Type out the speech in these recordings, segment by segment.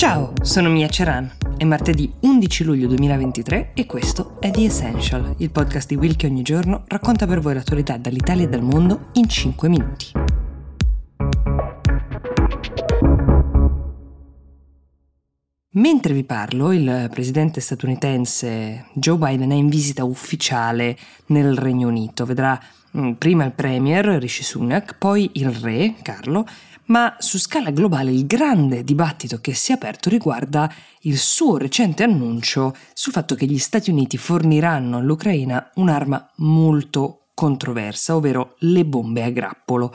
Ciao, sono Mia Ceran. È martedì 11 luglio 2023 e questo è The Essential, il podcast di Will che ogni giorno racconta per voi l'attualità dall'Italia e dal mondo in 5 minuti. Mentre vi parlo, il presidente statunitense Joe Biden è in visita ufficiale nel Regno Unito. Vedrà mm, prima il premier Rishi Sunak, poi il re Carlo ma su scala globale il grande dibattito che si è aperto riguarda il suo recente annuncio sul fatto che gli Stati Uniti forniranno all'Ucraina un'arma molto controversa, ovvero le bombe a grappolo.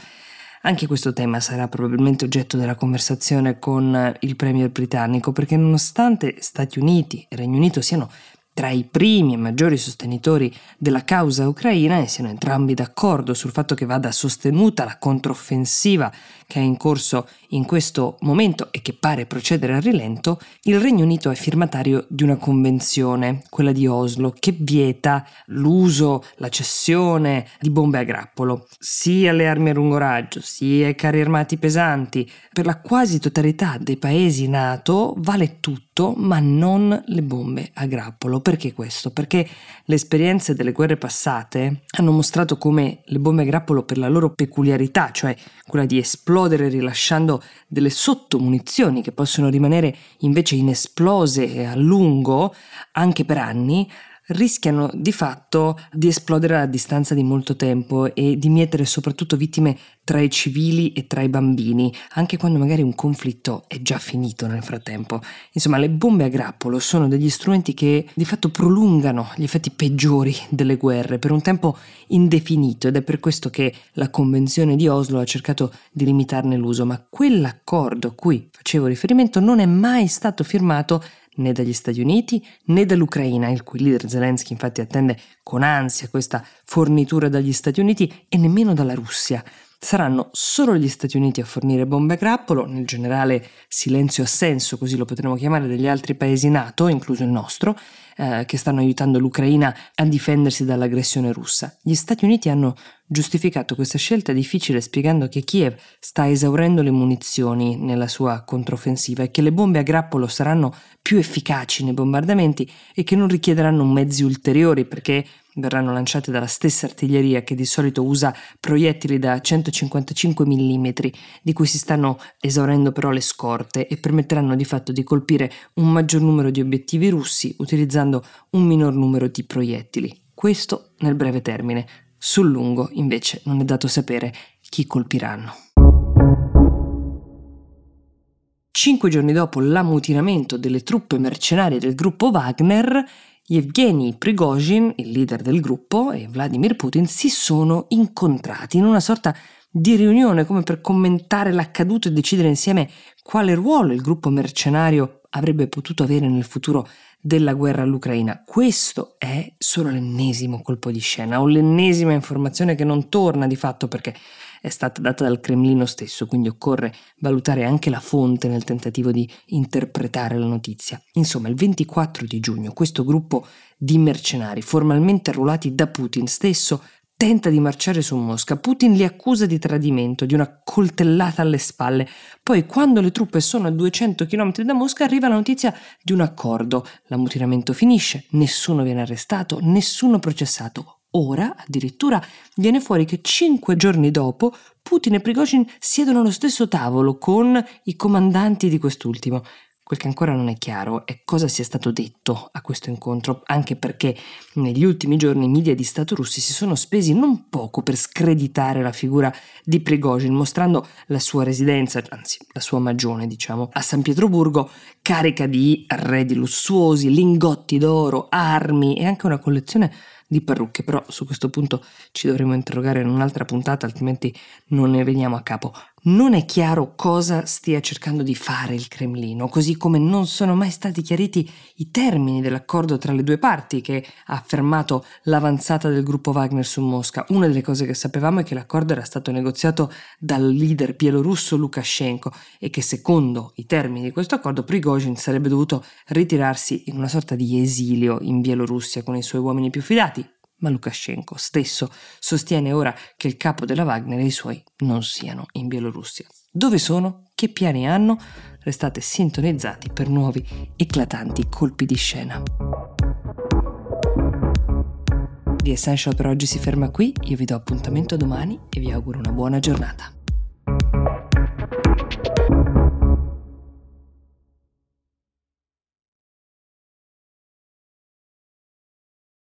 Anche questo tema sarà probabilmente oggetto della conversazione con il premier britannico, perché nonostante Stati Uniti e Regno Unito siano tra i primi e maggiori sostenitori della causa ucraina e siano entrambi d'accordo sul fatto che vada sostenuta la controffensiva che è in corso in questo momento e che pare procedere a rilento, il Regno Unito è firmatario di una convenzione, quella di Oslo, che vieta l'uso, la cessione di bombe a grappolo, sia le armi a lungo raggio, sia i carri armati pesanti. Per la quasi totalità dei paesi NATO vale tutto, ma non le bombe a grappolo. Perché questo? Perché le esperienze delle guerre passate hanno mostrato come le bombe a grappolo per la loro peculiarità, cioè quella di esplodere rilasciando delle sottomunizioni che possono rimanere invece inesplose a lungo, anche per anni, rischiano di fatto di esplodere a distanza di molto tempo e di mietere soprattutto vittime tra i civili e tra i bambini, anche quando magari un conflitto è già finito nel frattempo. Insomma, le bombe a grappolo sono degli strumenti che di fatto prolungano gli effetti peggiori delle guerre per un tempo indefinito ed è per questo che la Convenzione di Oslo ha cercato di limitarne l'uso, ma quell'accordo a cui facevo riferimento non è mai stato firmato né dagli Stati Uniti né dall'Ucraina, il cui leader Zelensky infatti attende con ansia questa fornitura dagli Stati Uniti, e nemmeno dalla Russia. Saranno solo gli Stati Uniti a fornire bombe a grappolo, nel generale silenzio assenso, così lo potremmo chiamare, degli altri paesi NATO, incluso il nostro, eh, che stanno aiutando l'Ucraina a difendersi dall'aggressione russa. Gli Stati Uniti hanno giustificato questa scelta difficile spiegando che Kiev sta esaurendo le munizioni nella sua controffensiva e che le bombe a grappolo saranno più efficaci nei bombardamenti e che non richiederanno mezzi ulteriori perché verranno lanciate dalla stessa artiglieria che di solito usa proiettili da 155 mm, di cui si stanno esaurendo però le scorte e permetteranno di fatto di colpire un maggior numero di obiettivi russi utilizzando un minor numero di proiettili. Questo nel breve termine. Sul lungo, invece, non è dato sapere chi colpiranno. Cinque giorni dopo l'ammutinamento delle truppe mercenarie del gruppo Wagner, Yevgeny Prigozhin, il leader del gruppo, e Vladimir Putin si sono incontrati in una sorta di riunione come per commentare l'accaduto e decidere insieme quale ruolo il gruppo mercenario avrebbe potuto avere nel futuro della guerra all'Ucraina. Questo è solo l'ennesimo colpo di scena o l'ennesima informazione che non torna di fatto perché è stata data dal Cremlino stesso, quindi occorre valutare anche la fonte nel tentativo di interpretare la notizia. Insomma, il 24 di giugno questo gruppo di mercenari, formalmente arruolati da Putin stesso, tenta di marciare su Mosca. Putin li accusa di tradimento, di una coltellata alle spalle. Poi, quando le truppe sono a 200 km da Mosca, arriva la notizia di un accordo. L'ammutinamento finisce, nessuno viene arrestato, nessuno processato. Ora, addirittura, viene fuori che cinque giorni dopo Putin e Prigozhin siedono allo stesso tavolo con i comandanti di quest'ultimo. Quel che ancora non è chiaro è cosa sia stato detto a questo incontro, anche perché negli ultimi giorni i media di Stato russi si sono spesi non poco per screditare la figura di Prigozhin, mostrando la sua residenza, anzi la sua magione, diciamo, a San Pietroburgo, carica di arredi lussuosi, lingotti d'oro, armi e anche una collezione di parrucche, però su questo punto ci dovremo interrogare in un'altra puntata, altrimenti non ne veniamo a capo. Non è chiaro cosa stia cercando di fare il Cremlino, così come non sono mai stati chiariti i termini dell'accordo tra le due parti che ha fermato l'avanzata del gruppo Wagner su Mosca. Una delle cose che sapevamo è che l'accordo era stato negoziato dal leader bielorusso Lukashenko e che secondo i termini di questo accordo Prigozhin sarebbe dovuto ritirarsi in una sorta di esilio in Bielorussia con i suoi uomini più fidati, ma Lukashenko stesso sostiene ora che il capo della Wagner e i suoi non siano in Bielorussia. Dove sono? Che piani hanno? restate sintonizzati per nuovi eclatanti colpi di scena. The Essential per oggi si ferma qui, io vi do appuntamento domani e vi auguro una buona giornata.